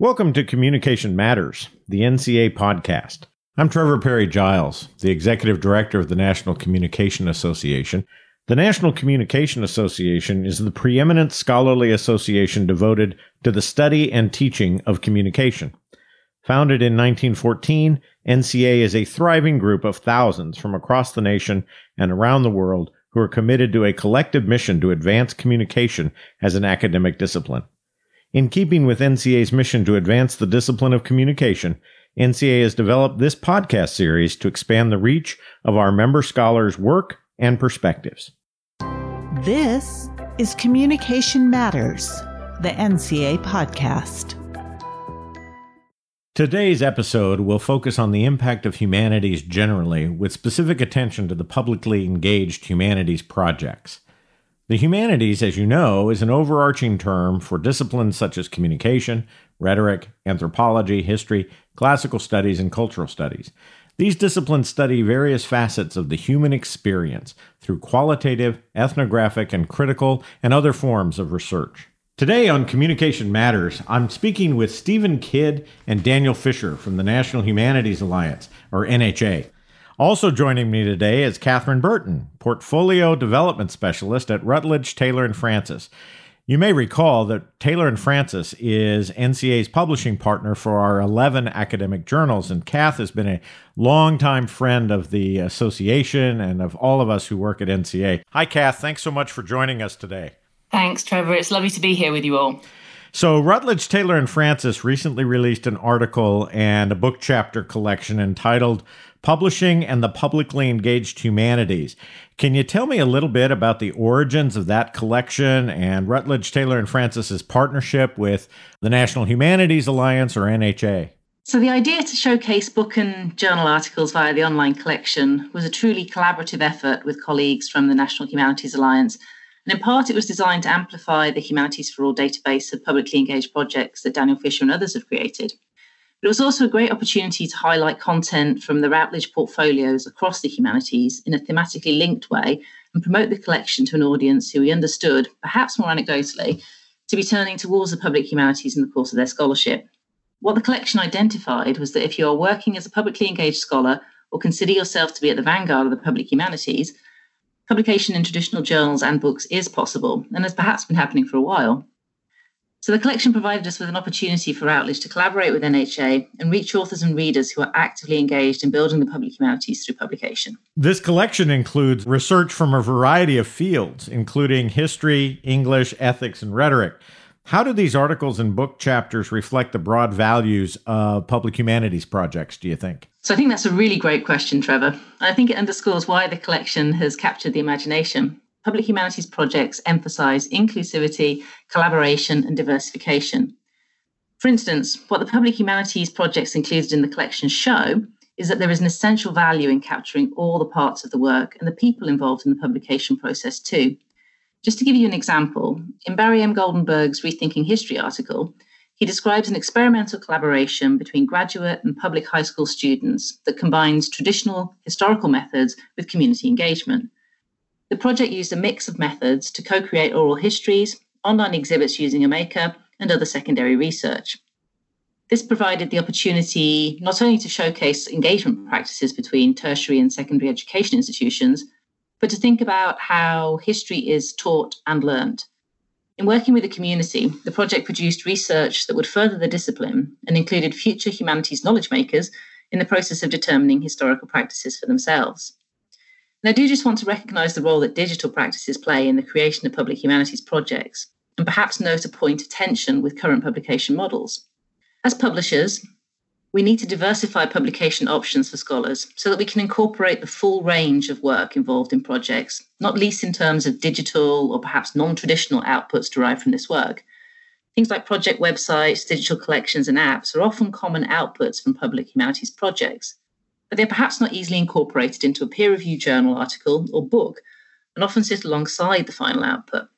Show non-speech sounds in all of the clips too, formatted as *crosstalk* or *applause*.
Welcome to Communication Matters, the NCA podcast. I'm Trevor Parry-Giles, the Executive Director of the National Communication Association. The National Communication Association is the preeminent scholarly association devoted to the study and teaching of communication. Founded in 1914, NCA is a thriving group of thousands from across the nation and around the world who are committed to a collective mission to advance communication as an academic discipline. In keeping with NCA's mission to advance the discipline of communication, NCA has developed this podcast series to expand the reach of our member scholars' work and perspectives. This is Communication Matters, the NCA podcast. Today's episode will focus on the impact of humanities generally, with specific attention to the publicly engaged humanities projects. The humanities, as you know, is an overarching term for disciplines such as communication, rhetoric, anthropology, history, classical studies, and cultural studies. These disciplines study various facets of the human experience through qualitative, ethnographic, and critical and other forms of research. Today on Communication Matters, I'm speaking with Stephen Kidd and Daniel Fisher from the National Humanities Alliance, or NHA. Also joining me today is Catherine Burton, Portfolio Development Specialist at Routledge, Taylor and Francis. You may recall that Taylor and Francis is NCA's publishing partner for our 11 academic journals, and Kath has been a longtime friend of the association and of all of us who work at NCA. Hi, Kath. Thanks so much for joining us today. Thanks, Trevor. It's lovely to be here with you all. So, Routledge, Taylor, and Francis recently released an article and a book chapter collection entitled Publishing and the Publicly Engaged Humanities. Can you tell me a little bit about the origins of that collection and Routledge Taylor, and Francis's partnership with the National Humanities Alliance or NHA? So, the idea to showcase book and journal articles via the online collection was a truly collaborative effort with colleagues from the National Humanities Alliance. And in part, it was designed to amplify the Humanities for All database of publicly engaged projects that Daniel Fisher and others have created. But it was also a great opportunity to highlight content from the Routledge portfolios across the humanities in a thematically linked way and promote the collection to an audience who we understood, perhaps more anecdotally, to be turning towards the public humanities in the course of their scholarship. What the collection identified was that if you are working as a publicly engaged scholar or consider yourself to be at the vanguard of the public humanities, publication in traditional journals and books is possible and has perhaps been happening for a while. So the collection provided us with an opportunity for Routledge to collaborate with NHA and reach authors and readers who are actively engaged in building the public humanities through publication. This collection includes research from a variety of fields, including history, English, ethics, and rhetoric. How do these articles and book chapters reflect the broad values of public humanities projects, do you think? So I think that's a really great question, Trevor. I think it underscores why the collection has captured the imagination public humanities projects emphasize inclusivity, collaboration, and diversification. For instance, what the public humanities projects included in the collection show is that there is an essential value in capturing all the parts of the work and the people involved in the publication process too. Just to give you an example, in Barry M. Goldenberg's Rethinking History article, he describes an experimental collaboration between graduate and public high school students that combines traditional historical methods with community engagement. The project used a mix of methods to co create oral histories, online exhibits using Omeka, and other secondary research. This provided the opportunity not only to showcase engagement practices between tertiary and secondary education institutions, but to think about how history is taught and learned. In working with the community, the project produced research that would further the discipline and included future humanities knowledge makers in the process of determining historical practices for themselves. And I do just want to recognise the role that digital practices play in the creation of public humanities projects, and perhaps note a point of tension with current publication models. As publishers, we need to diversify publication options for scholars so that we can incorporate the full range of work involved in projects, not least in terms of digital or perhaps non traditional outputs derived from this work. Things like project websites, digital collections, and apps are often common outputs from public humanities projects but they're perhaps not easily incorporated into a peer reviewed journal article or book and often sit alongside the final output.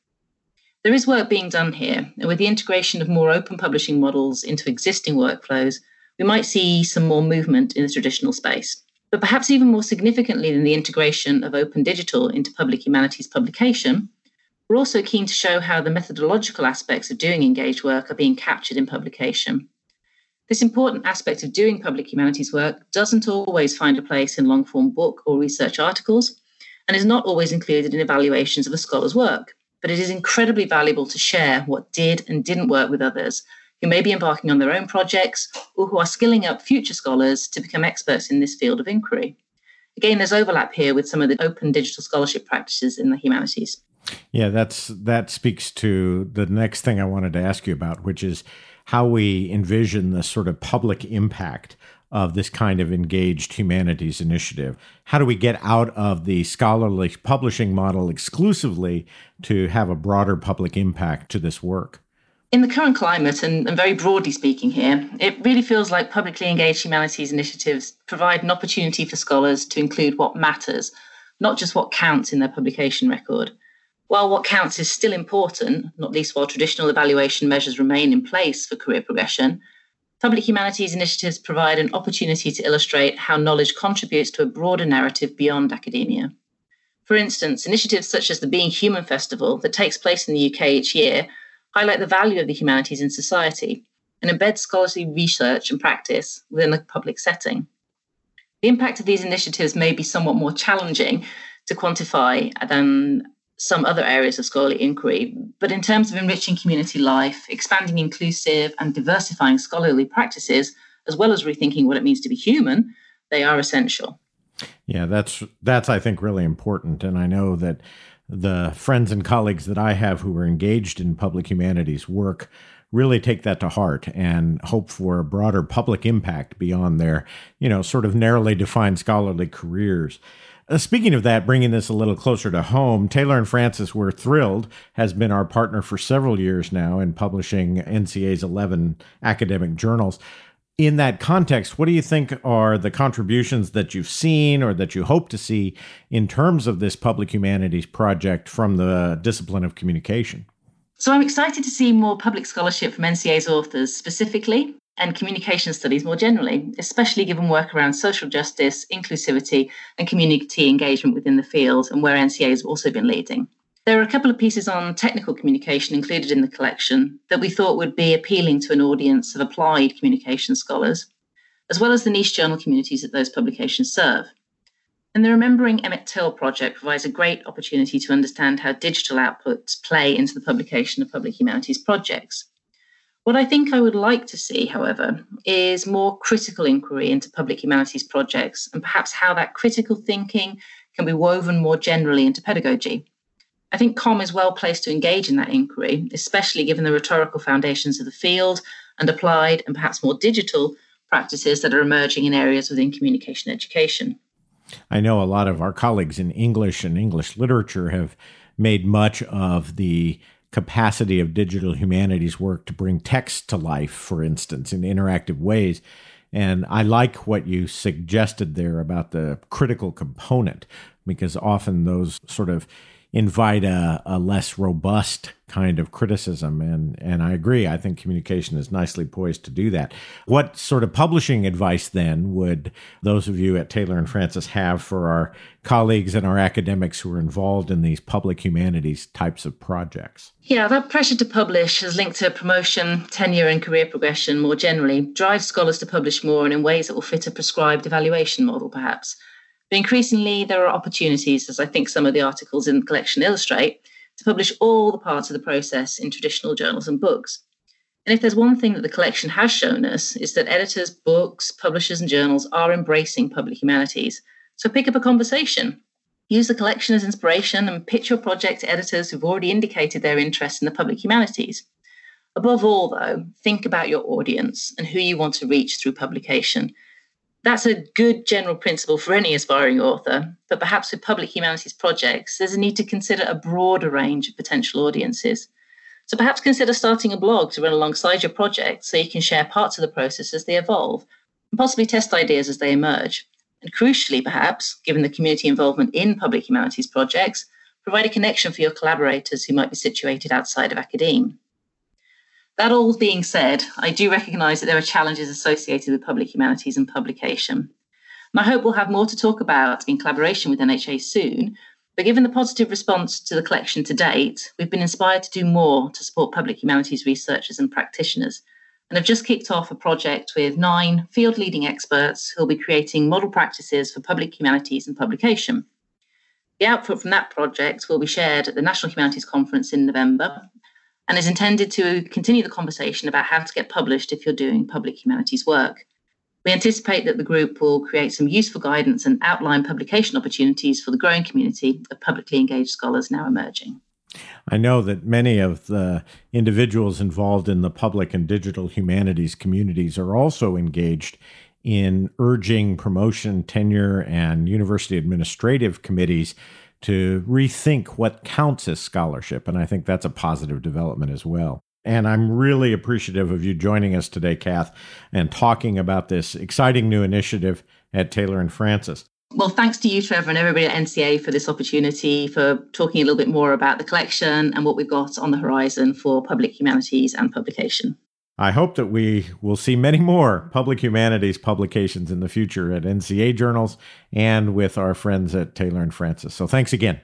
There is work being done here, and with the integration of more open publishing models into existing workflows, we might see some more movement in the traditional space. But perhaps even more significantly than the integration of open digital into public humanities publication, we're also keen to show how the methodological aspects of doing engaged work are being captured in publication This important aspect of doing public humanities work doesn't always find a place in long form book or research articles and is not always included in evaluations of a scholar's work. But it is incredibly valuable to share what did and didn't work with others who may be embarking on their own projects or who are skilling up future scholars to become experts in this field of inquiry. Again, there's overlap here with some of the open digital scholarship practices in the humanities. Yeah, that's that speaks to the next thing I wanted to ask you about, which is how we envision the sort of public impact of this kind of engaged humanities initiative. How do we get out of the scholarly publishing model exclusively to have a broader public impact to this work? In the current climate, and, and, very broadly speaking here, it really feels like publicly engaged humanities initiatives provide an opportunity for scholars to include what matters, not just what counts in their publication record. While what counts is still important, not least while traditional evaluation measures remain in place for career progression, public humanities initiatives provide an opportunity to illustrate how knowledge contributes to a broader narrative beyond academia. For instance, initiatives such as the Being Human Festival that takes place in the UK each year highlight the value of the humanities in society and embed scholarly research and practice within a public setting. The impact of these initiatives may be somewhat more challenging to quantify than some other areas of scholarly inquiry. But in terms of enriching community life, expanding inclusive and diversifying scholarly practices, as well as rethinking what it means to be human, they are essential. Yeah, that's that's I think really important, and I know that the friends and colleagues that I have who are engaged in public humanities work really take that to heart and hope for a broader public impact beyond their, you know, sort of narrowly defined scholarly careers. Uh, speaking of that, bringing this a little closer to home, Taylor and Francis were thrilled, has been our partner for several years now in publishing NCA's 11 academic journals. In that context, what do you think are the contributions that you've seen or that you hope to see in terms of this public humanities project from the discipline of communication? So, I'm excited to see more public scholarship from NCA's authors specifically and communication studies more generally, especially given work around social justice, inclusivity, and community engagement within the field, and where NCA has also been leading. There are a couple of pieces on technical communication included in the collection that we thought would be appealing to an audience of applied communication scholars, as well as the niche journal communities that those publications serve. And the Remembering Emmett Till project provides a great opportunity to understand how digital outputs play into the publication of public humanities projects. What I think I would like to see, however, is more critical inquiry into public humanities projects and perhaps how that critical thinking can be woven more generally into pedagogy. I think COM is well placed to engage in that inquiry, especially given the rhetorical foundations of the field and applied and perhaps more digital practices that are emerging in areas within communication education. I know a lot of our colleagues in English and English literature have made much of the capacity of digital humanities work to bring text to life, for instance, in interactive ways. And I like what you suggested there about the critical component, because often those sort of invite a, a less robust kind of criticism. And, and I agree. I think communication is nicely poised to do that. What sort of publishing advice then would those of you at Taylor and Francis have for our colleagues and our academics who are involved in these public humanities types of projects? Yeah, that pressure to publish is linked to promotion, tenure, and career progression more generally drives scholars to publish more and in ways that will fit a prescribed evaluation model, perhaps. But increasingly, there are opportunities, as I think some of the articles in the collection illustrate, to publish all the parts of the process in traditional journals and books. And if there's one thing that the collection has shown us, is that editors, books, publishers, and journals are embracing public humanities. So pick up a conversation. Use the collection as inspiration and pitch your project to editors who've already indicated their interest in the public humanities. Above all, though, think about your audience and who you want to reach through publication that's a good general principle for any aspiring author, but perhaps with public humanities projects, there's a need to consider a broader range of potential audiences. So perhaps consider starting a blog to run alongside your project so you can share parts of the process as they evolve and possibly test ideas as they emerge. And crucially, perhaps, given the community involvement in public humanities projects, provide a connection for your collaborators who might be situated outside of academe. That all being said, I do recognise that there are challenges associated with public humanities and publication. I hope we'll have more to talk about in collaboration with NHA soon. But given the positive response to the collection to date, we've been inspired to do more to support public humanities researchers and practitioners. and have just kicked off a project with nine field leading experts who will be creating model practices for public humanities and publication. The output from that project will be shared at the National Humanities Conference in November and is intended to continue the conversation about how to get published if you're doing public humanities work. We anticipate that the group will create some useful guidance and outline publication opportunities for the growing community of publicly engaged scholars now emerging. I know that many of the individuals involved in the public and digital humanities communities are also engaged in urging promotion, tenure, and university administrative committees to rethink what counts as scholarship. And I think that's a positive development as well. And I'm really appreciative of you joining us today, Kath, and talking about this exciting new initiative at Taylor and Francis. Well, thanks to you, Trevor, and everybody at NCA for this opportunity for talking a little bit more about the collection and what we've got on the horizon for public humanities and publication. I hope that we will see many more public humanities publications in the future at NCA journals and with our friends at Taylor and Francis. So thanks again.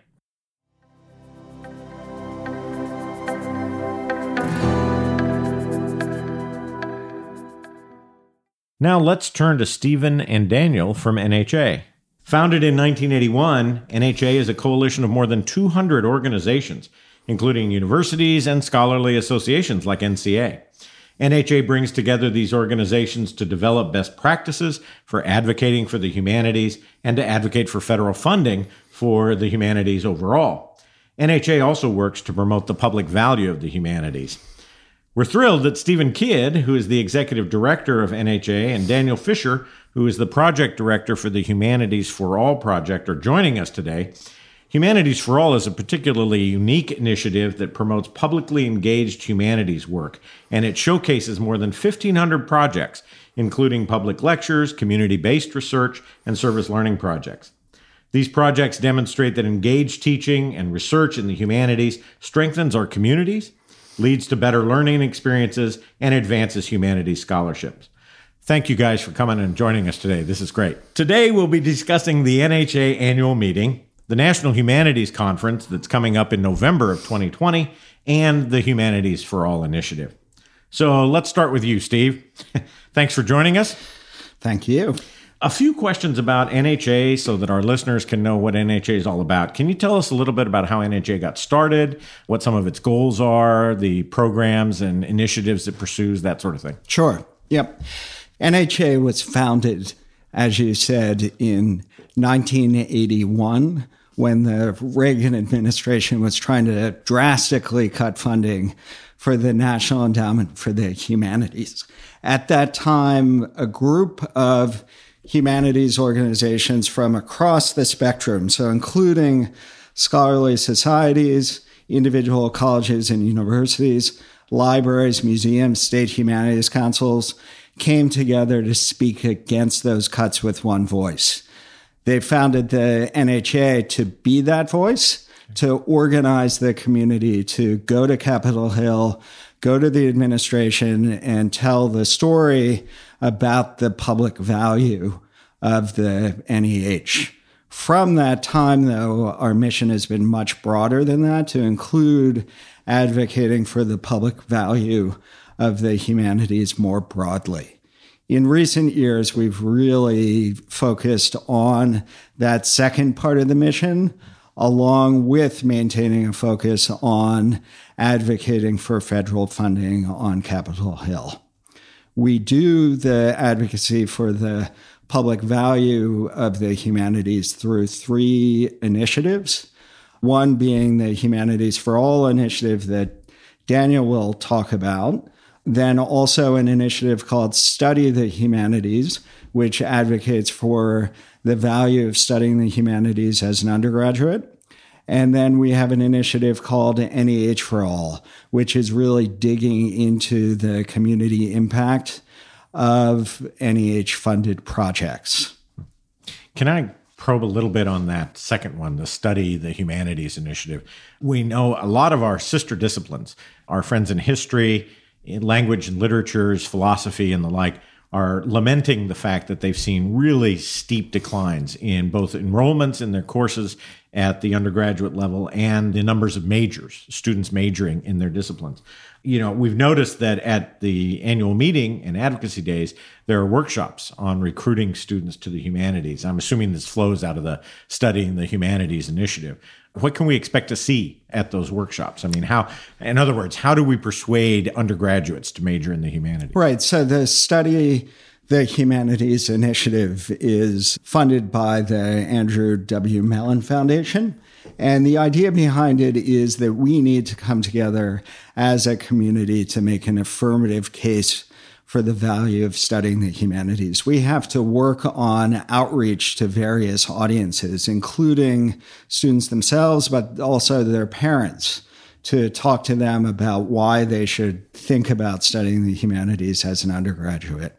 Now let's turn to Stephen and Daniel from NHA. Founded in 1981, NHA is a coalition of more than 200 organizations, including universities and scholarly associations like NCA. NHA brings together these organizations to develop best practices for advocating for the humanities and to advocate for federal funding for the humanities overall. NHA also works to promote the public value of the humanities. We're thrilled that Stephen Kidd, who is the executive director of NHA, and Daniel Fisher, who is the project director for the Humanities for All project, are joining us today. Humanities for All is a particularly unique initiative that promotes publicly engaged humanities work, and it showcases more than 1,500 projects, including public lectures, community based research, and service learning projects. These projects demonstrate that engaged teaching and research in the humanities strengthens our communities leads to better learning experiences, and advances humanities scholarships. Thank you guys for coming and joining us today. This is great. Today, we'll be discussing the NHA annual meeting, the National Humanities Conference that's coming up in November of 2020, and the Humanities for All initiative. So let's start with you, Steve. *laughs* Thanks for joining us. Thank you. A few questions about NHA so that our listeners can know what NHA is all about. Can you tell us a little bit about how NHA got started, what some of its goals are, the programs and initiatives it pursues, that sort of thing? Sure. Yep. NHA was founded, as you said, in 1981 when the Reagan administration was trying to drastically cut funding for the National Endowment for the Humanities. At that time, a group of humanities organizations from across the spectrum, so including scholarly societies, individual colleges and universities, libraries, museums, state humanities councils, came together to speak against those cuts with one voice. They founded the NHA to be that voice, to organize the community, to go to Capitol Hill, go to the administration, and tell the story about the public value of the NEH. From that time, though, our mission has been much broader than that to include advocating for the public value of the humanities more broadly. In recent years, we've really focused on that second part of the mission, along with maintaining a focus on advocating for federal funding on Capitol Hill. We do the advocacy for the public value of the humanities through three initiatives. One being the Humanities for All initiative that Daniel will talk about. Then also an initiative called Study the Humanities, which advocates for the value of studying the humanities as an undergraduate. And then we have an initiative called NEH for All, which is really digging into the community impact of NEH funded projects. Can I probe a little bit on that second one, the study, the humanities initiative? We know a lot of our sister disciplines, our friends in history, language and literatures, philosophy, and the like, are lamenting the fact that they've seen really steep declines in both enrollments in their courses at the undergraduate level and the numbers of majors, students majoring in their disciplines. you know, we've noticed that at the annual meeting and advocacy days, there are workshops on recruiting students to the humanities. I'm assuming this flows out of the studying the humanities initiative. What can we expect to see at those workshops? I mean, how, in other words, how do we persuade undergraduates to major in the humanities? Right. So the study the Humanities Initiative is funded by the Andrew W. Mellon Foundation. And the idea behind it is that we need to come together as a community to make an affirmative case for the value of studying the humanities. We have to work on outreach to various audiences, including students themselves, but also their parents, to talk to them about why they should think about studying the humanities as an undergraduate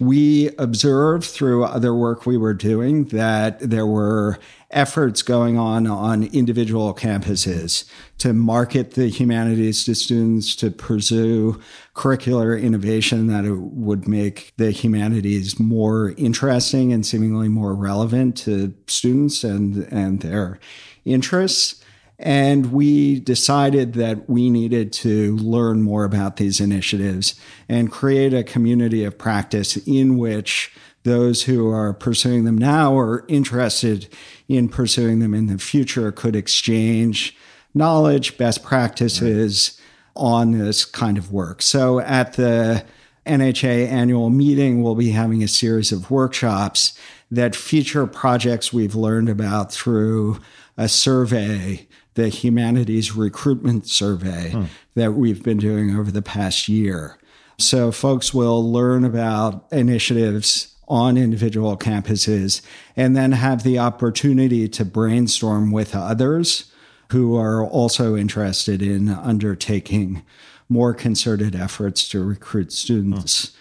we observed through other work we were doing that there were efforts going on on individual campuses to market the humanities to students, to pursue curricular innovation that would make the humanities more interesting and seemingly more relevant to students and, and their interests. And we decided that we needed to learn more about these initiatives and create a community of practice in which those who are pursuing them now or interested in pursuing them in the future could exchange knowledge, best practices right. on this kind of work. So at the NHA annual meeting, we'll be having a series of workshops that feature projects we've learned about through a survey the humanities recruitment survey hmm. that we've been doing over the past year. So folks will learn about initiatives on individual campuses and then have the opportunity to brainstorm with others who are also interested in undertaking more concerted efforts to recruit students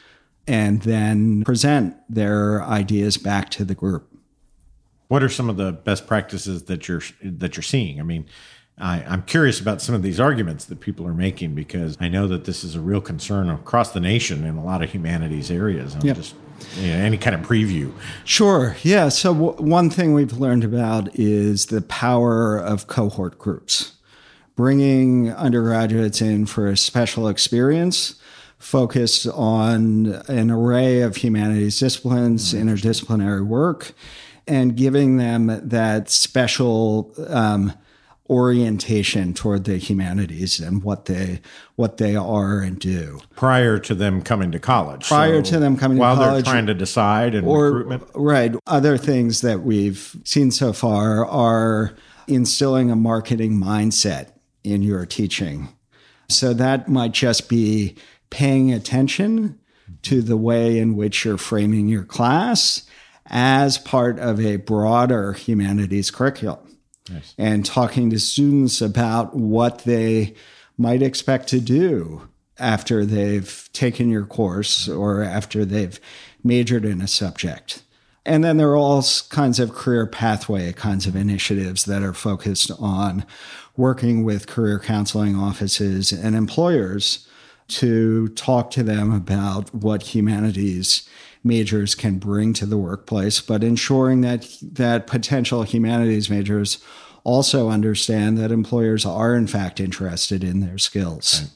and then present their ideas back to the group. What are some of the best practices that you're that you're seeing? I mean, I, am curious about some of these arguments that people are making because I know that this is a real concern across the nation in a lot of humanities areas. I'm yep. just you know, any kind of preview. Sure. Yeah. So w- one thing we've learned about is the power of cohort groups, bringing undergraduates in for a special experience focused on an array of humanities disciplines, mm-hmm. interdisciplinary work and giving them that special um, orientation toward the humanities and what they what they are and do prior to them coming to college. Prior so to them coming while to college, While they're trying to decide and or, recruitment. Right. Other things that we've seen so far are instilling a marketing mindset in your teaching. So that might just be paying attention to the way in which you're framing your class as part of a broader humanities curriculum. Nice. And talking to students about what they might expect to do after they've taken your course or after they've majored in a subject. And then there are all kinds of career pathway kinds of initiatives that are focused on working with career counseling offices and employers to talk to them about what humanities majors can bring to the workplace, but ensuring that that potential humanities majors also understand that employers are in fact interested in their skills. Right.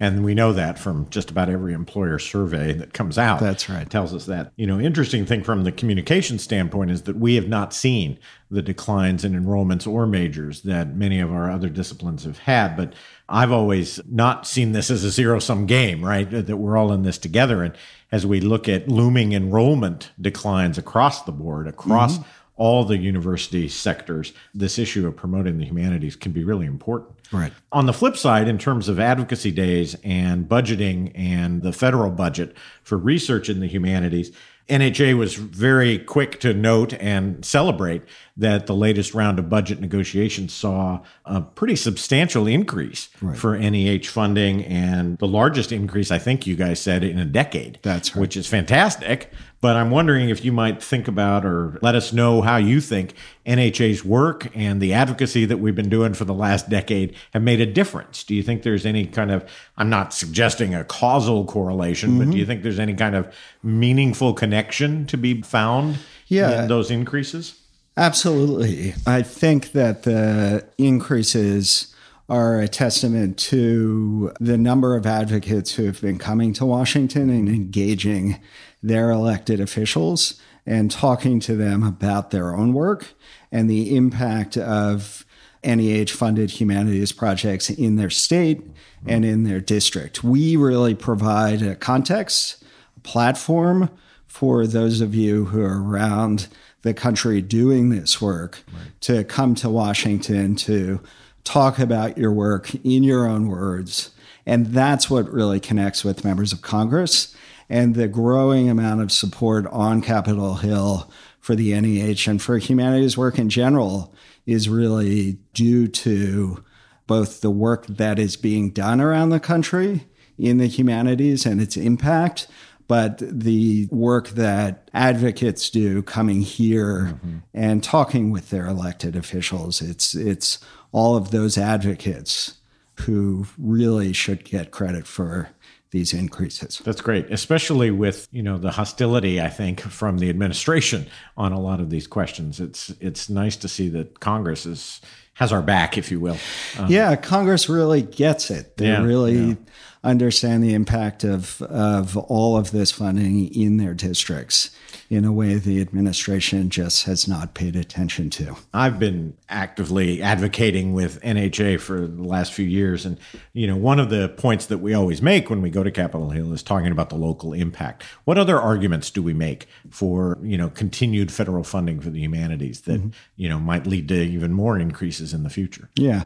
And we know that from just about every employer survey that comes out. That's right. Tells us that. You know, interesting thing from the communication standpoint is that we have not seen the declines in enrollments or majors that many of our other disciplines have had. But I've always not seen this as a zero sum game, right? That we're all in this together. And as we look at looming enrollment declines across the board, across mm-hmm. All the university sectors, this issue of promoting the humanities can be really important. Right. On the flip side, in terms of advocacy days and budgeting and the federal budget for research in the humanities, NHA was very quick to note and celebrate that the latest round of budget negotiations saw a pretty substantial increase right. for NEH funding and the largest increase, I think you guys said, in a decade. That's right. Which is fantastic. But I'm wondering if you might think about or let us know how you think NHA's work and the advocacy that we've been doing for the last decade have made a difference. Do you think there's any kind of, I'm not suggesting a causal correlation, mm-hmm. but do mm-hmm. you think there's any kind of meaningful connection to be found yeah. in those increases? Absolutely. I think that the increases are a testament to the number of advocates who have been coming to Washington and engaging their elected officials and talking to them about their own work and the impact of NEH funded humanities projects in their state and in their district. We really provide a context, a platform for those of you who are around the country doing this work right. to come to Washington to talk about your work in your own words. And that's what really connects with members of Congress and the growing amount of support on Capitol Hill for the NEH and for humanities work in general is really due to both the work that is being done around the country in the humanities and its impact, but the work that advocates do coming here mm-hmm. and talking with their elected officials. It's it's all of those advocates who really should get credit for these increases. That's great, especially with you know the hostility I think from the administration on a lot of these questions. It's it's nice to see that Congress is has our back, if you will. Um, yeah, Congress really gets it. They yeah, really yeah. Understand the impact of of all of this funding in their districts in a way the administration just has not paid attention to. I've been actively advocating with NHA for the last few years. And, you know, one of the points that we always make when we go to Capitol Hill is talking about the local impact. What other arguments do we make for, you know, continued federal funding for the humanities that, mm-hmm. you know, might lead to even more increases in the future? Yeah.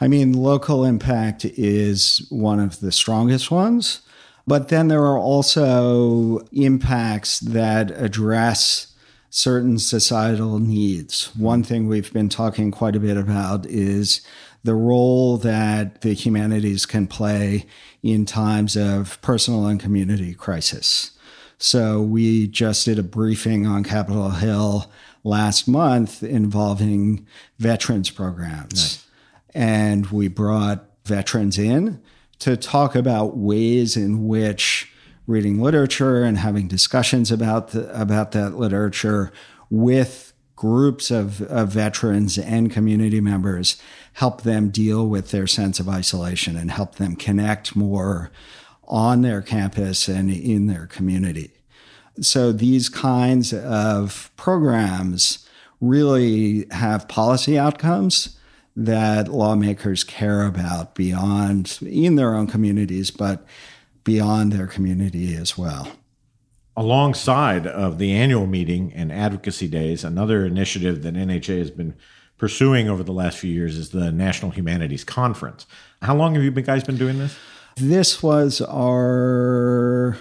I mean, local impact is one of the strongest ones. But then there are also impacts that address certain societal needs. One thing we've been talking quite a bit about is the role that the humanities can play in times of personal and community crisis. So we just did a briefing on Capitol Hill last month involving veterans programs. And we brought veterans in to talk about ways in which reading literature and having discussions about the, about that literature with groups of, of veterans and community members help them deal with their sense of isolation and help them connect more on their campus and in their community. So these kinds of programs really have policy outcomes that lawmakers care about beyond in their own communities, but beyond their community as well. Alongside of the annual meeting and advocacy days, another initiative that NHA has been pursuing over the last few years is the National Humanities Conference. How long have you guys been doing this? This was our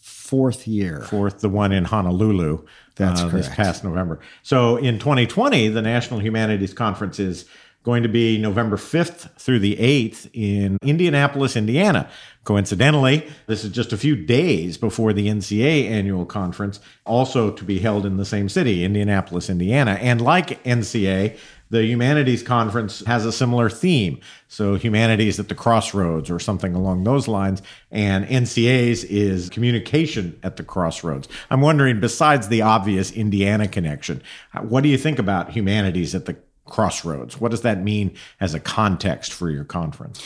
fourth year. Fourth, the one in Honolulu. That's uh, This past November. So in 2020, the National Humanities Conference is going to be November 5th through the 8th in Indianapolis, Indiana. Coincidentally, this is just a few days before the NCA annual conference, also to be held in the same city, Indianapolis, Indiana. And like NCA, the humanities conference has a similar theme. So humanities at the crossroads or something along those lines. And NCA's is communication at the crossroads. I'm wondering, besides the obvious Indiana connection, what do you think about humanities at the crossroads? What does that mean as a context for your conference?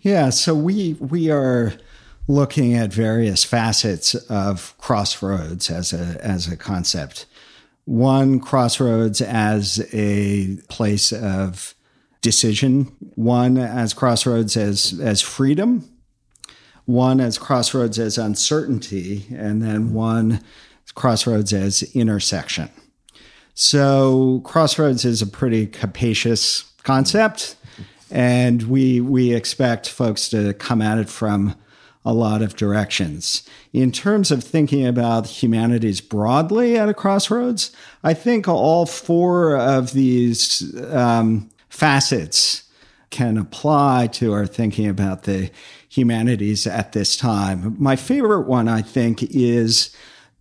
Yeah, so we we are looking at various facets of crossroads as a as a concept one crossroads as a place of decision, one as crossroads as as freedom, one as crossroads as uncertainty, and then one crossroads as intersection. So crossroads is a pretty capacious concept, and we we expect folks to come at it from a lot of directions. In terms of thinking about humanities broadly at a crossroads, I think all four of these um, facets can apply to our thinking about the humanities at this time. My favorite one, I think, is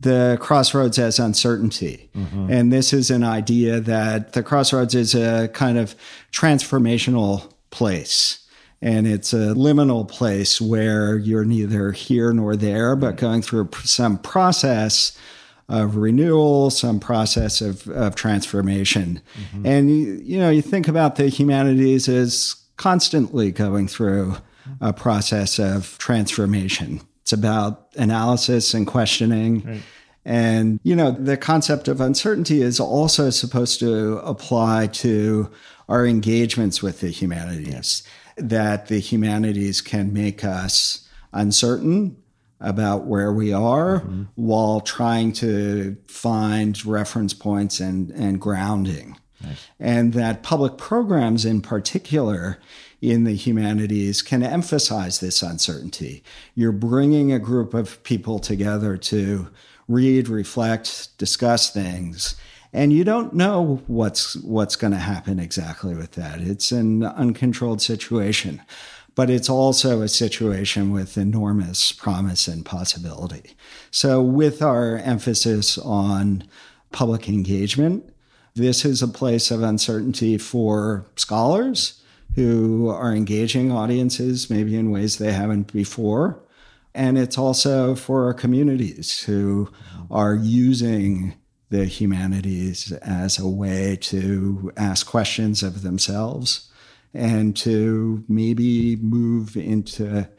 the crossroads as uncertainty. Mm-hmm. And this is an idea that the crossroads is a kind of transformational place and it's a liminal place where you're neither here nor there, but going through some process of renewal, some process of, of transformation. Mm-hmm. And, you know, you think about the humanities as constantly going through a process of transformation. It's about analysis and questioning. Right. And, you know, the concept of uncertainty is also supposed to apply to our engagements with the humanities, that the humanities can make us uncertain about where we are mm-hmm. while trying to find reference points and, and grounding. Nice. And that public programs in particular in the humanities can emphasize this uncertainty. You're bringing a group of people together to read, reflect, discuss things. And you don't know what's what's going to happen exactly with that. It's an uncontrolled situation but it's also a situation with enormous promise and possibility. So, with our emphasis on public engagement, this is a place of uncertainty for scholars who are engaging audiences maybe in ways they haven't before. And it's also for our communities who are using the humanities as a way to ask questions of themselves and to maybe move into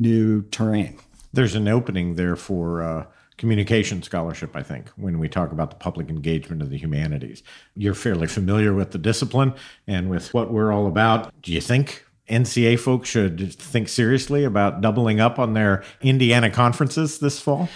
new terrain. There's an opening there for uh, communication scholarship, I think, when we talk about the public engagement of the humanities. You're fairly familiar with the discipline and with what we're all about. Do you think NCA folks should think seriously about doubling up on their Indiana conferences this fall?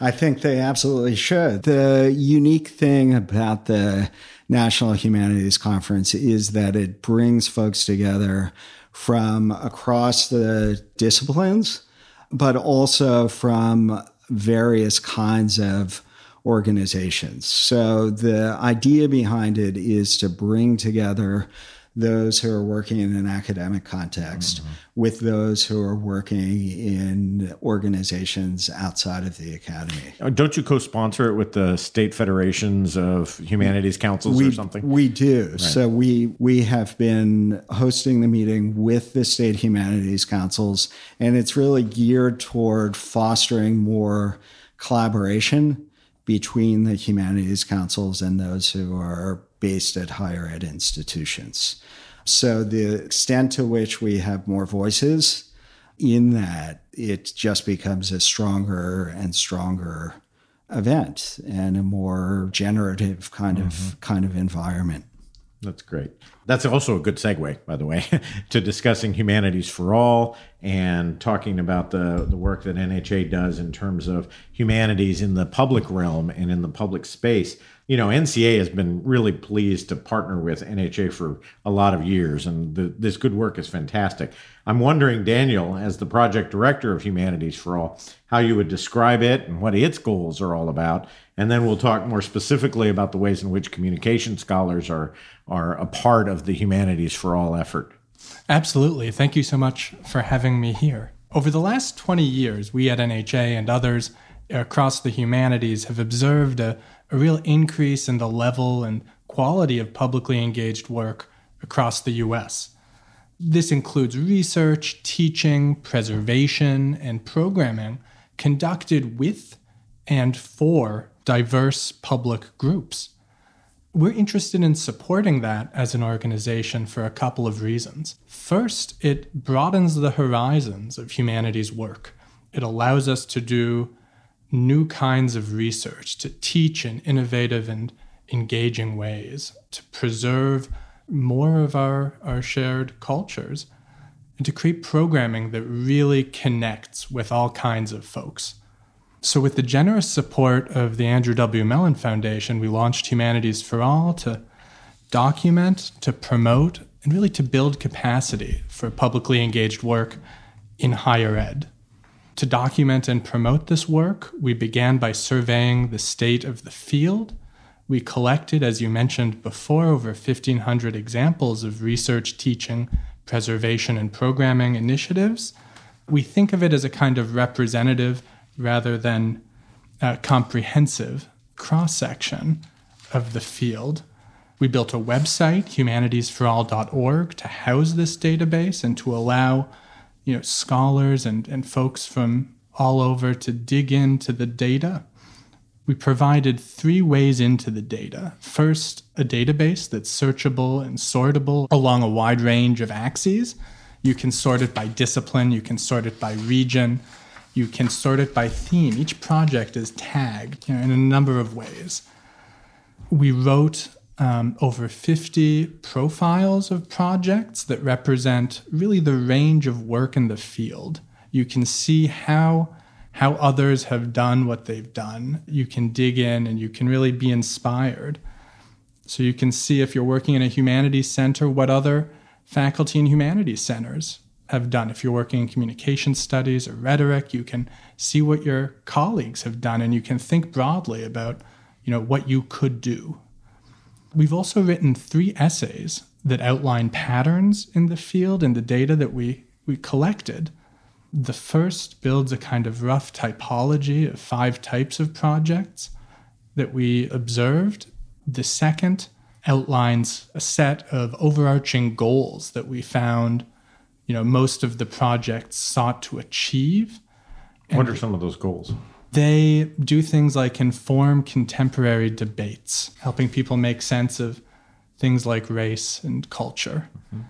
I think they absolutely should. The unique thing about the National Humanities Conference is that it brings folks together from across the disciplines, but also from various kinds of organizations. So the idea behind it is to bring together those who are working in an academic context mm-hmm. with those who are working in organizations outside of the academy. Uh, don't you co-sponsor it with the state federations of humanities councils we, or something? We do. Right. So we we have been hosting the meeting with the state humanities councils, and it's really geared toward fostering more collaboration between the humanities councils and those who are based at higher ed institutions. So the extent to which we have more voices in that, it just becomes a stronger and stronger event and a more generative kind mm-hmm. of kind of environment. That's great. That's also a good segue, by the way, *laughs* to discussing humanities for all and talking about the, the work that NHA does in terms of humanities in the public realm and in the public space you know, NCA has been really pleased to partner with NHA for a lot of years, and the, this good work is fantastic. I'm wondering, Daniel, as the project director of Humanities for All, how you would describe it and what its goals are all about, and then we'll talk more specifically about the ways in which communication scholars are are a part of the Humanities for All effort. Absolutely. Thank you so much for having me here. Over the last 20 years, we at NHA and others across the humanities have observed a a real increase in the level and quality of publicly engaged work across the US. This includes research, teaching, preservation, and programming conducted with and for diverse public groups. We're interested in supporting that as an organization for a couple of reasons. First, it broadens the horizons of humanities work. It allows us to do new kinds of research, to teach in innovative and engaging ways, to preserve more of our, our shared cultures, and to create programming that really connects with all kinds of folks. So, with the generous support of the Andrew W. Mellon Foundation, we launched Humanities for All to document, to promote, and really to build capacity for publicly engaged work in higher ed. To document and promote this work, we began by surveying the state of the field. We collected, as you mentioned before, over 1,500 examples of research, teaching, preservation, and programming initiatives. We think of it as a kind of representative rather than a comprehensive cross section of the field. We built a website, humanitiesforall.org, to house this database and to allow you know scholars and, and folks from all over to dig into the data. we provided three ways into the data. First, a database that's searchable and sortable along a wide range of axes. You can sort it by discipline, you can sort it by region, you can sort it by theme. Each project is tagged you know, in a number of ways. We wrote um, over 50 profiles of projects that represent really the range of work in the field. You can see how how others have done what they've done. You can dig in and you can really be inspired. So you can see if you're working in a humanities center, what other faculty in humanities centers have done. If you're working in communication studies or rhetoric, you can see what your colleagues have done and you can think broadly about, you know, what you could do. We've also written three essays that outline patterns in the field and the data that we, we collected the first builds a kind of rough typology of five types of projects that we observed. The second outlines a set of overarching goals that we found you know most of the projects sought to achieve. What are some of those goals? They do things like inform contemporary debates helping people make sense of things like race and culture. Mm-hmm.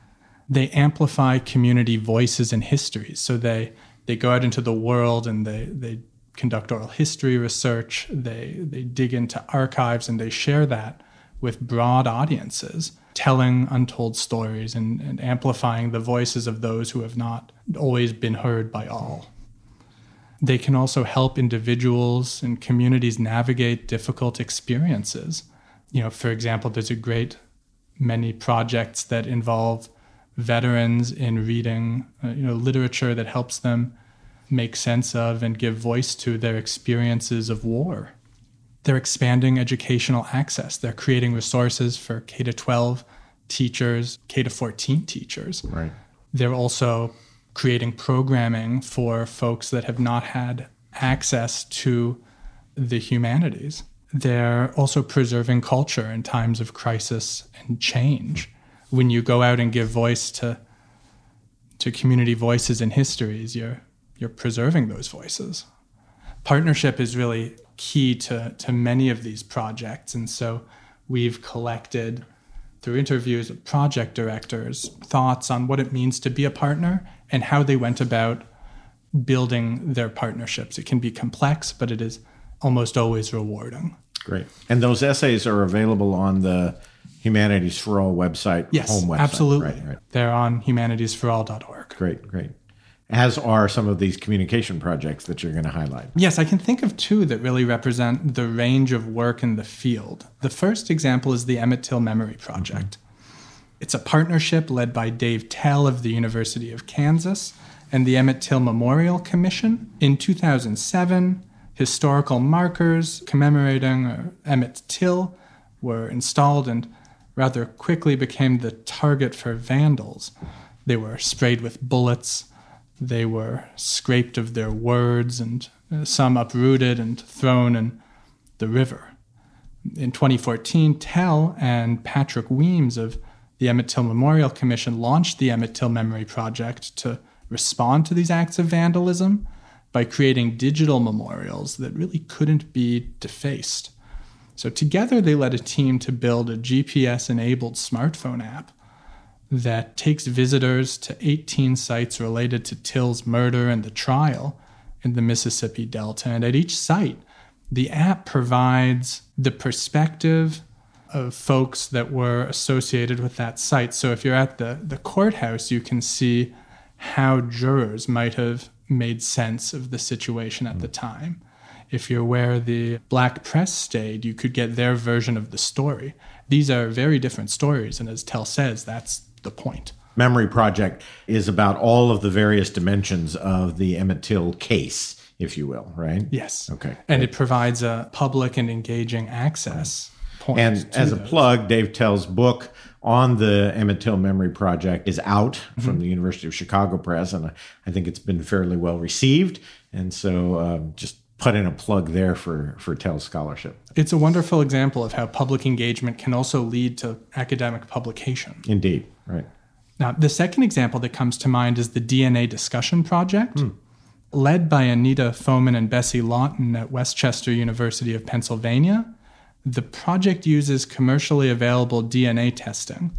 They amplify community voices and histories. So they they go out into the world and they they conduct oral history research. They they dig into archives and they share that with broad audiences, telling untold stories and, and amplifying the voices of those who have not always been heard by all. They can also help individuals and communities navigate difficult experiences. You know, for example, there's a great many projects that involve veterans in reading uh, you know literature that helps them make sense of and give voice to their experiences of war. They're expanding educational access. They're creating resources for K to 12 teachers, K to 14 teachers. Right. They're also creating programming for folks that have not had access to the humanities. They're also preserving culture in times of crisis and change when you go out and give voice to to community voices and histories, you're you're preserving those voices. Partnership is really key to to many of these projects, and so we've collected through interviews with project directors thoughts on what it means to be a partner and how they went about building their partnerships. It can be complex, but it is almost always rewarding. Great. And those essays are available on the Humanities for All website, yes, home website. Absolutely. Right, right. They're on humanitiesforall.org. Great, great. As are some of these communication projects that you're going to highlight. Yes, I can think of two that really represent the range of work in the field. The first example is the Emmett Till Memory Project. Mm-hmm. It's a partnership led by Dave Tell of the University of Kansas and the Emmett Till Memorial Commission. In 2007, historical markers commemorating uh, Emmett Till were installed and rather quickly became the target for vandals. They were sprayed with bullets, they were scraped of their words, and uh, some uprooted and thrown in the river. In 2014, Tell and Patrick Weems of the Emmett Till Memorial Commission launched the Emmett Till Memory Project to respond to these acts of vandalism by creating digital memorials that really couldn't be defaced. So together they led a team to build a GPS enabled smartphone app that takes visitors to 18 sites related to Till's murder and the trial in the Mississippi Delta. And at each site, the app provides the perspective of folks that were associated with that site. So if you're at the, the courthouse, you can see how jurors might have made sense of the situation at the mm. time if you're where the black press stayed, you could get their version of the story. These are very different stories, and as Tell says, that's the point. Memory Project is about all of the various dimensions of the Emmett Till case, if you will, right? Yes. Okay. And it provides a public and engaging access point. And as a plug, Dave Tell's book on the Emmett Till Memory Project is out mm-hmm. from the University of Chicago Press, and I think it's been fairly well received. And so, um, just put in a plug there for for Tell scholarship. It's a wonderful example of how public engagement can also lead to academic publication. Indeed, right. Now, the second example that comes to mind is the DNA discussion project. Hmm. led by Anita Foeman and Bessie Lawton at West Chester University of Pennsylvania. The project uses commercially available DNA testing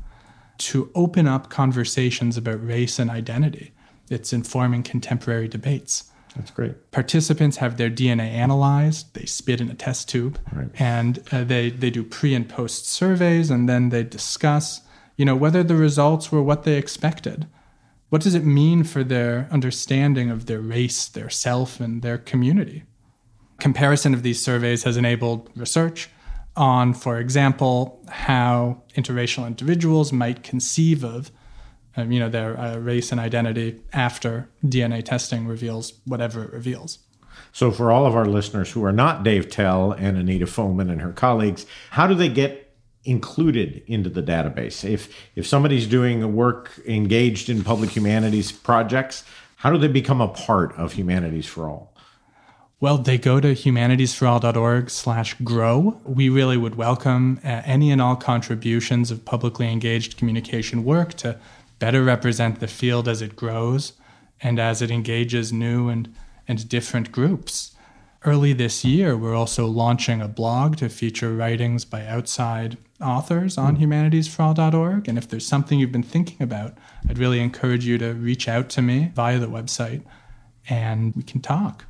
to open up conversations about race and identity. It's informing contemporary debates. That's great. Participants have their DNA analyzed, they spit in a test tube, Right. and uh, they, they do pre and post surveys, and then they discuss, you know, whether the results were what they expected. What does it mean for their understanding of their race, their self, and their community? Comparison of these surveys has enabled research on, for example, how interracial individuals might conceive of um, you know, their uh, race and identity after DNA testing reveals whatever it reveals. So, for all of our listeners who are not Dave Tell and Anita Foeman and her colleagues, how do they get included into the database? If if somebody's doing work engaged in public humanities projects, how do they become a part of Humanities for All? Well, they go to humanitiesforall.org slash grow. We really would welcome uh, any and all contributions of publicly engaged communication work to better represent the field as it grows and as it engages new and, and different groups. Early this year, we're also launching a blog to feature writings by outside authors on hmm. humanitiesforall.org. And if there's something you've been thinking about, I'd really encourage you to reach out to me via the website and we can talk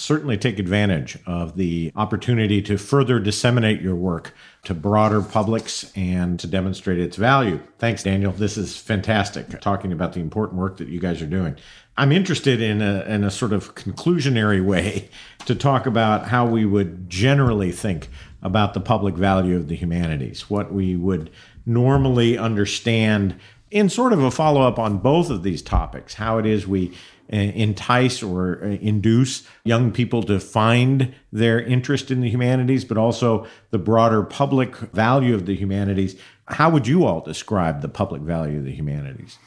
certainly take advantage of the opportunity to further disseminate your work to broader publics and to demonstrate its value. Thanks, Daniel. This is fantastic, talking about the important work that you guys are doing. I'm interested in a, in a sort of conclusionary *laughs* way to talk about how we would generally think about the public value of the humanities, what we would normally understand in sort of a follow up on both of these topics, how it is we uh, entice or uh, induce young people to find their interest in the humanities, but also the broader public value of the humanities. How would you all describe the public value of the humanities?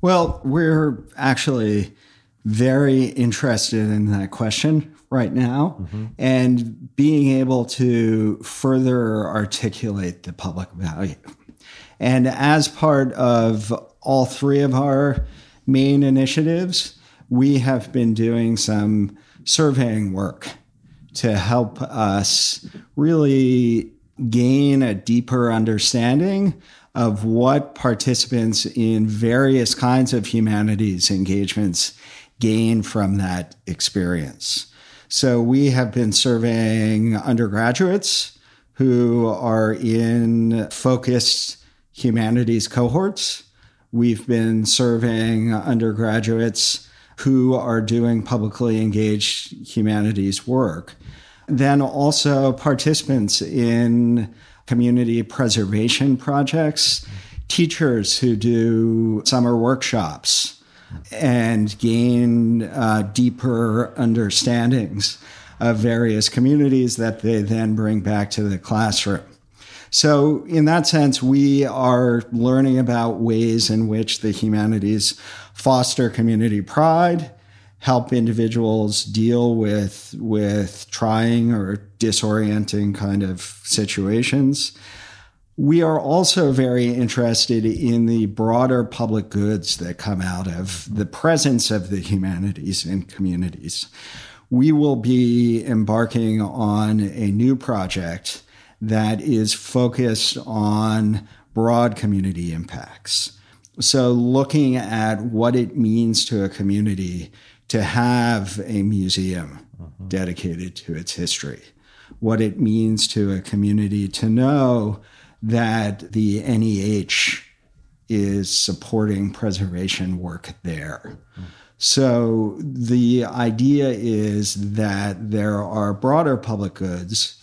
Well, we're actually very interested in that question right now mm-hmm. and being able to further articulate the public value. And as part of all three of our main initiatives, we have been doing some surveying work to help us really gain a deeper understanding of what participants in various kinds of humanities engagements gain from that experience. So we have been surveying undergraduates who are in focused humanities cohorts We've been surveying undergraduates who are doing publicly engaged humanities work. Then also participants in community preservation projects, teachers who do summer workshops and gain uh, deeper understandings of various communities that they then bring back to the classroom. So, in that sense, we are learning about ways in which the humanities foster community pride, help individuals deal with, with trying or disorienting kind of situations. We are also very interested in the broader public goods that come out of the presence of the humanities in communities. We will be embarking on a new project that is focused on broad community impacts. So, looking at what it means to a community to have a museum uh-huh. dedicated to its history, what it means to a community to know that the NEH is supporting preservation work there. So, the idea is that there are broader public goods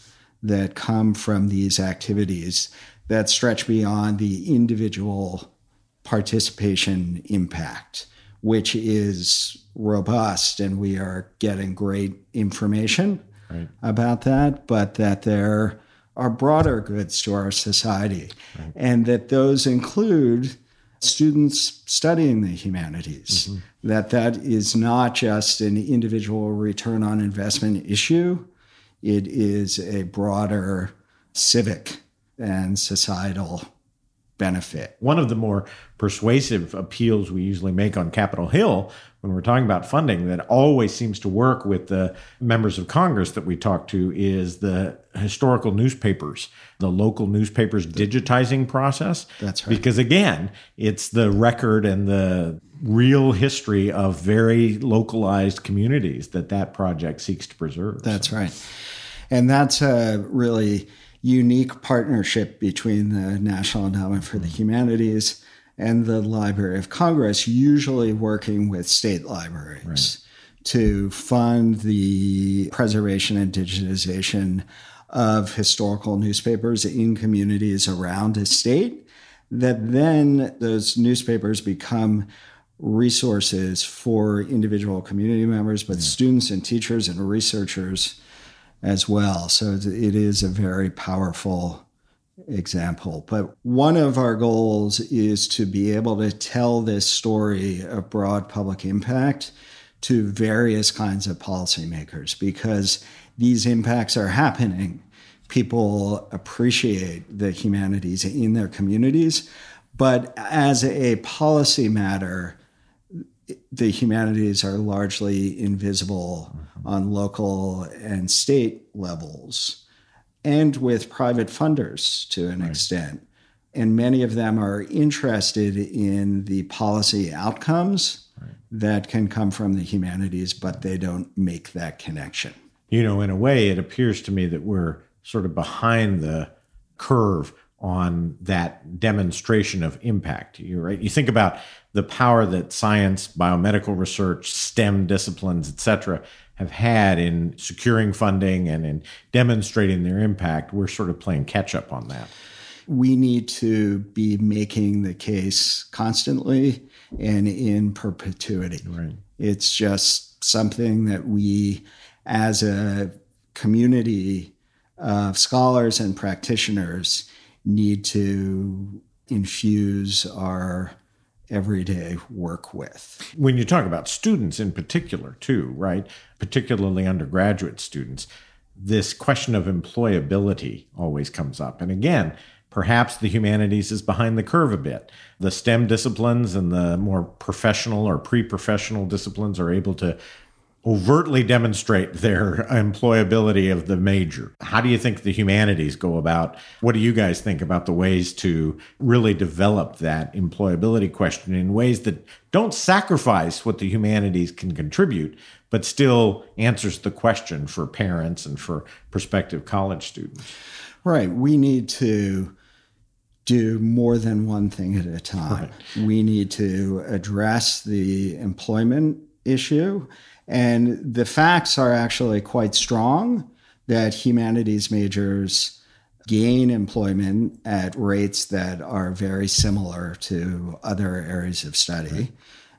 that come from these activities that stretch beyond the individual participation impact, which is robust, and we are getting great information right. about that, but that there are broader goods to our society, right. and that those include students studying the humanities mm-hmm. that that is not just an individual return on investment issue it is a broader civic and societal benefit. One of the more persuasive appeals we usually make on Capitol Hill when we're talking about funding that always seems to work with the members of Congress that we talk to is the historical newspapers, the local newspapers digitizing process. That's right. Because again, it's the record and the real history of very localized communities that that project seeks to preserve. That's right. And that's a really unique partnership between the National Endowment for the Humanities and the Library of Congress, usually working with state libraries right. to fund the preservation and digitization of historical newspapers in communities around a state. That then those newspapers become resources for individual community members, but yeah. students and teachers and researchers as well. So it is a very powerful example. But one of our goals is to be able to tell this story of broad public impact to various kinds of policymakers because these impacts are happening. People appreciate the humanities in their communities, but as a policy matter, the humanities are largely invisible mm-hmm. on local and state levels and with private funders to an right. extent. And many of them are interested in the policy outcomes right. that can come from the humanities, but they don't make that connection. You know, in a way, it appears to me that we're sort of behind the curve on that demonstration of impact. You're right. You think about the power that science, biomedical research, STEM disciplines, et cetera, have had in securing funding and in demonstrating their impact. We're sort of playing catch up on that. We need to be making the case constantly and in perpetuity. Right. It's just something that we, as a community of scholars and practitioners, need to infuse our everyday work with. When you talk about students in particular, too, right? Particularly undergraduate students, this question of employability always comes up. And again, perhaps the humanities is behind the curve a bit. The STEM disciplines and the more professional or pre professional disciplines are able to overtly demonstrate their employability of the major. How do you think the humanities go about? What do you guys think about the ways to really develop that employability question in ways that don't sacrifice what the humanities can contribute, but still answers the question for parents and for prospective college students? Right. We need to do more than one thing at a time. Right. We need to address the employment issue and the facts are actually quite strong that humanities majors gain employment at rates that are very similar to other areas of study, right.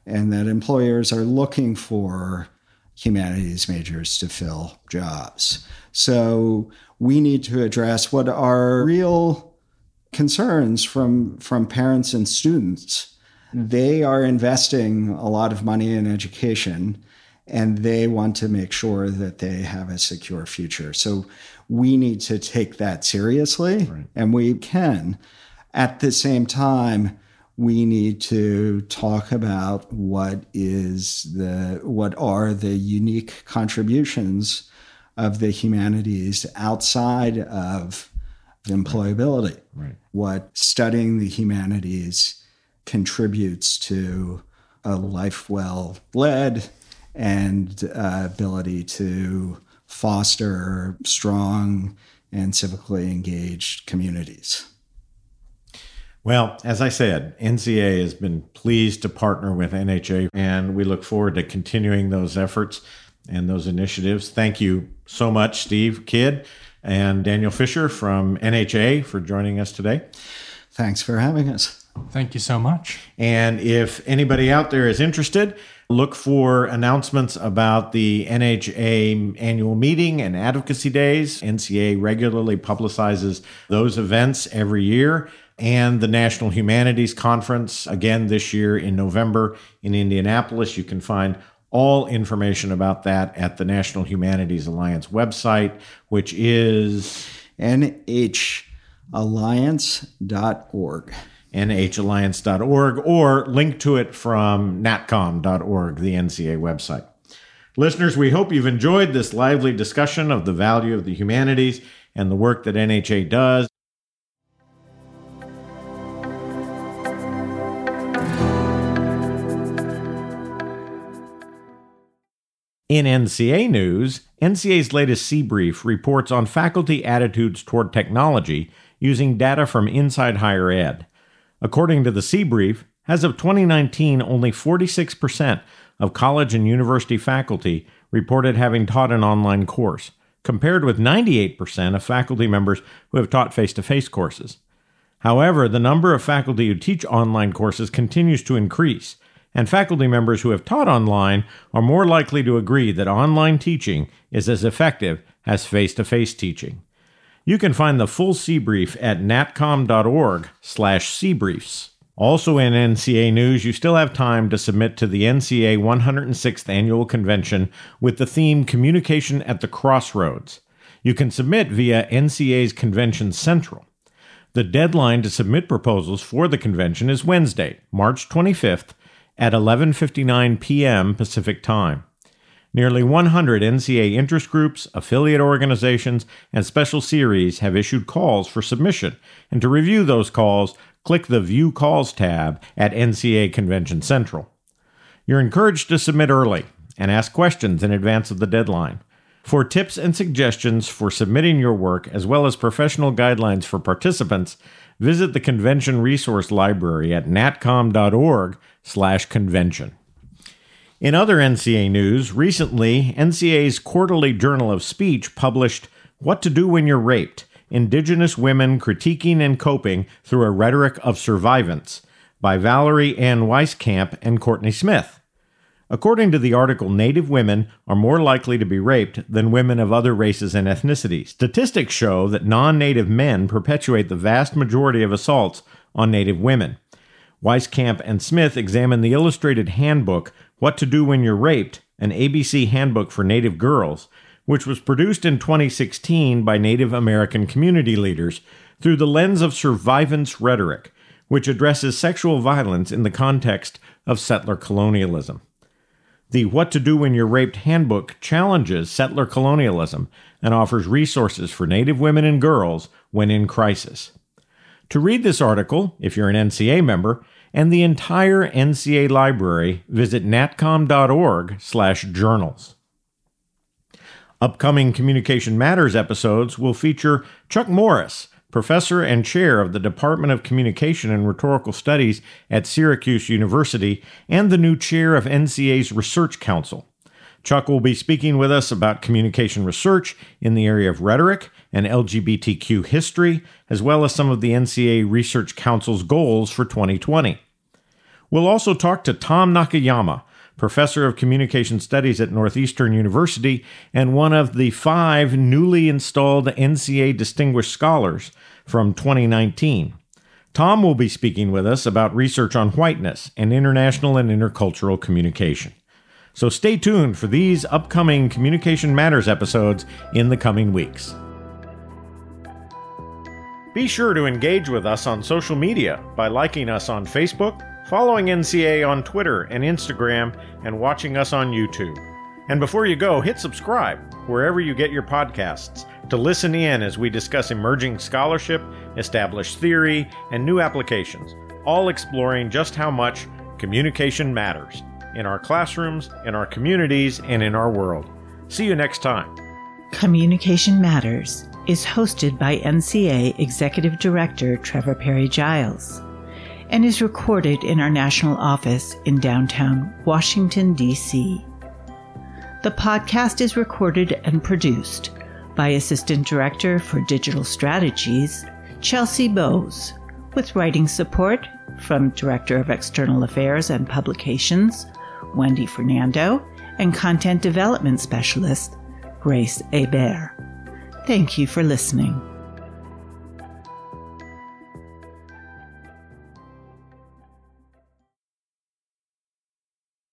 and that employers are looking for humanities majors to fill jobs. So we need to address what are real concerns from, from parents and students. Mm-hmm. They are investing a lot of money in education and they want to make sure that they have a secure future. So we need to take that seriously, right. and we can. At the same time, we need to talk about what is the what are the unique contributions of the humanities outside of employability. Right. What studying the humanities contributes to a life well led and uh, ability to foster strong and civically engaged communities. Well, as I said, NCA has been pleased to partner with NHA, and we look forward to continuing those efforts and those initiatives. Thank you so much, Steve Kidd and Daniel Fisher from NHA, for joining us today. Thanks for having us. Thank you so much. And if anybody out there is interested, Look for announcements about the NHA annual meeting and advocacy days. NCA regularly publicizes those events every year. And the National Humanities Conference, again this year in November in Indianapolis. You can find all information about that at the National Humanities Alliance website, which is nhalliance.org. nhalliance.org, or link to it from natcom.org, the NCA website. Listeners, we hope you've enjoyed this lively discussion of the value of the humanities and the work that NHA does. In NCA news, NCA's latest C Brief reports on faculty attitudes toward technology using data from Inside Higher Ed. According to the C Brief, as of 2019, only 46% of college and university faculty reported having taught an online course, compared with 98% of faculty members who have taught face to face courses. However, the number of faculty who teach online courses continues to increase, and faculty members who have taught online are more likely to agree that online teaching is as effective as face to face teaching. You can find the full C brief at natcom.org slash cbriefs. Also in NCA news, you still have time to submit to the NCA 106th Annual Convention with the theme Communication at the Crossroads. You can submit via NCA's Convention Central. The deadline to submit proposals for the convention is Wednesday, March 25th at 11:59 p.m. Pacific Time. Nearly 100 NCA interest groups, affiliate organizations, and special series have issued calls for submission, and to review those calls, click the View Calls tab at NCA Convention Central. You're encouraged to submit early and ask questions in advance of the deadline. For tips and suggestions for submitting your work, as well as professional guidelines for participants, visit the Convention Resource Library at natcom.org/convention. In other NCA news, recently, NCA's Quarterly Journal of Speech published What to Do When You're Raped Indigenous Women Critiquing and Coping Through a Rhetoric of Survivance by Valerie Ann Weiskamp and Courtney Smith. According to the article, Native women are more likely to be raped than women of other races and ethnicities. Statistics show that non Native men perpetuate the vast majority of assaults on Native women. Weiskamp and Smith examined the illustrated handbook what to Do When You're Raped, an ABC handbook for Native girls, which was produced in 2016 by Native American community leaders through the lens of survivance rhetoric, which addresses sexual violence in the context of settler colonialism. The What to Do When You're Raped handbook challenges settler colonialism and offers resources for Native women and girls when in crisis. To read this article, if you're an NCA member, and the entire NCA library, visit natcom.org/journals. Upcoming Communication Matters episodes will feature Chuck Morris, professor and chair of the Department of Communication and Rhetorical Studies at Syracuse University and the new chair of NCA's Research Council. Chuck will be speaking with us about communication research in the area of rhetoric and LGBTQ history, as well as some of the NCA Research Council's goals for 2020. We'll also talk to Tom Nakayama, professor of communication studies at Northeastern University and one of the five newly installed NCA Distinguished Scholars from 2019. Tom will be speaking with us about research on whiteness and international and intercultural communication. So stay tuned for these upcoming Communication Matters episodes in the coming weeks. Be sure to engage with us on social media by liking us on Facebook, following NCA on Twitter and Instagram, and watching us on YouTube. And before you go, hit subscribe wherever you get your podcasts to listen in as we discuss emerging scholarship, established theory, and new applications, all exploring just how much communication matters in our classrooms, in our communities, and in our world. See you next time. Communication Matters is hosted by NCA Executive Director Trevor Parry-Giles and is recorded in our national office in downtown Washington, D.C. The podcast is recorded and produced by Assistant Director for Digital Strategies, Chelsea Bowes, with writing support from Director of External Affairs and Publications, Wendy Fernando, and Content Development Specialist, Grace Hebert. Thank you for listening.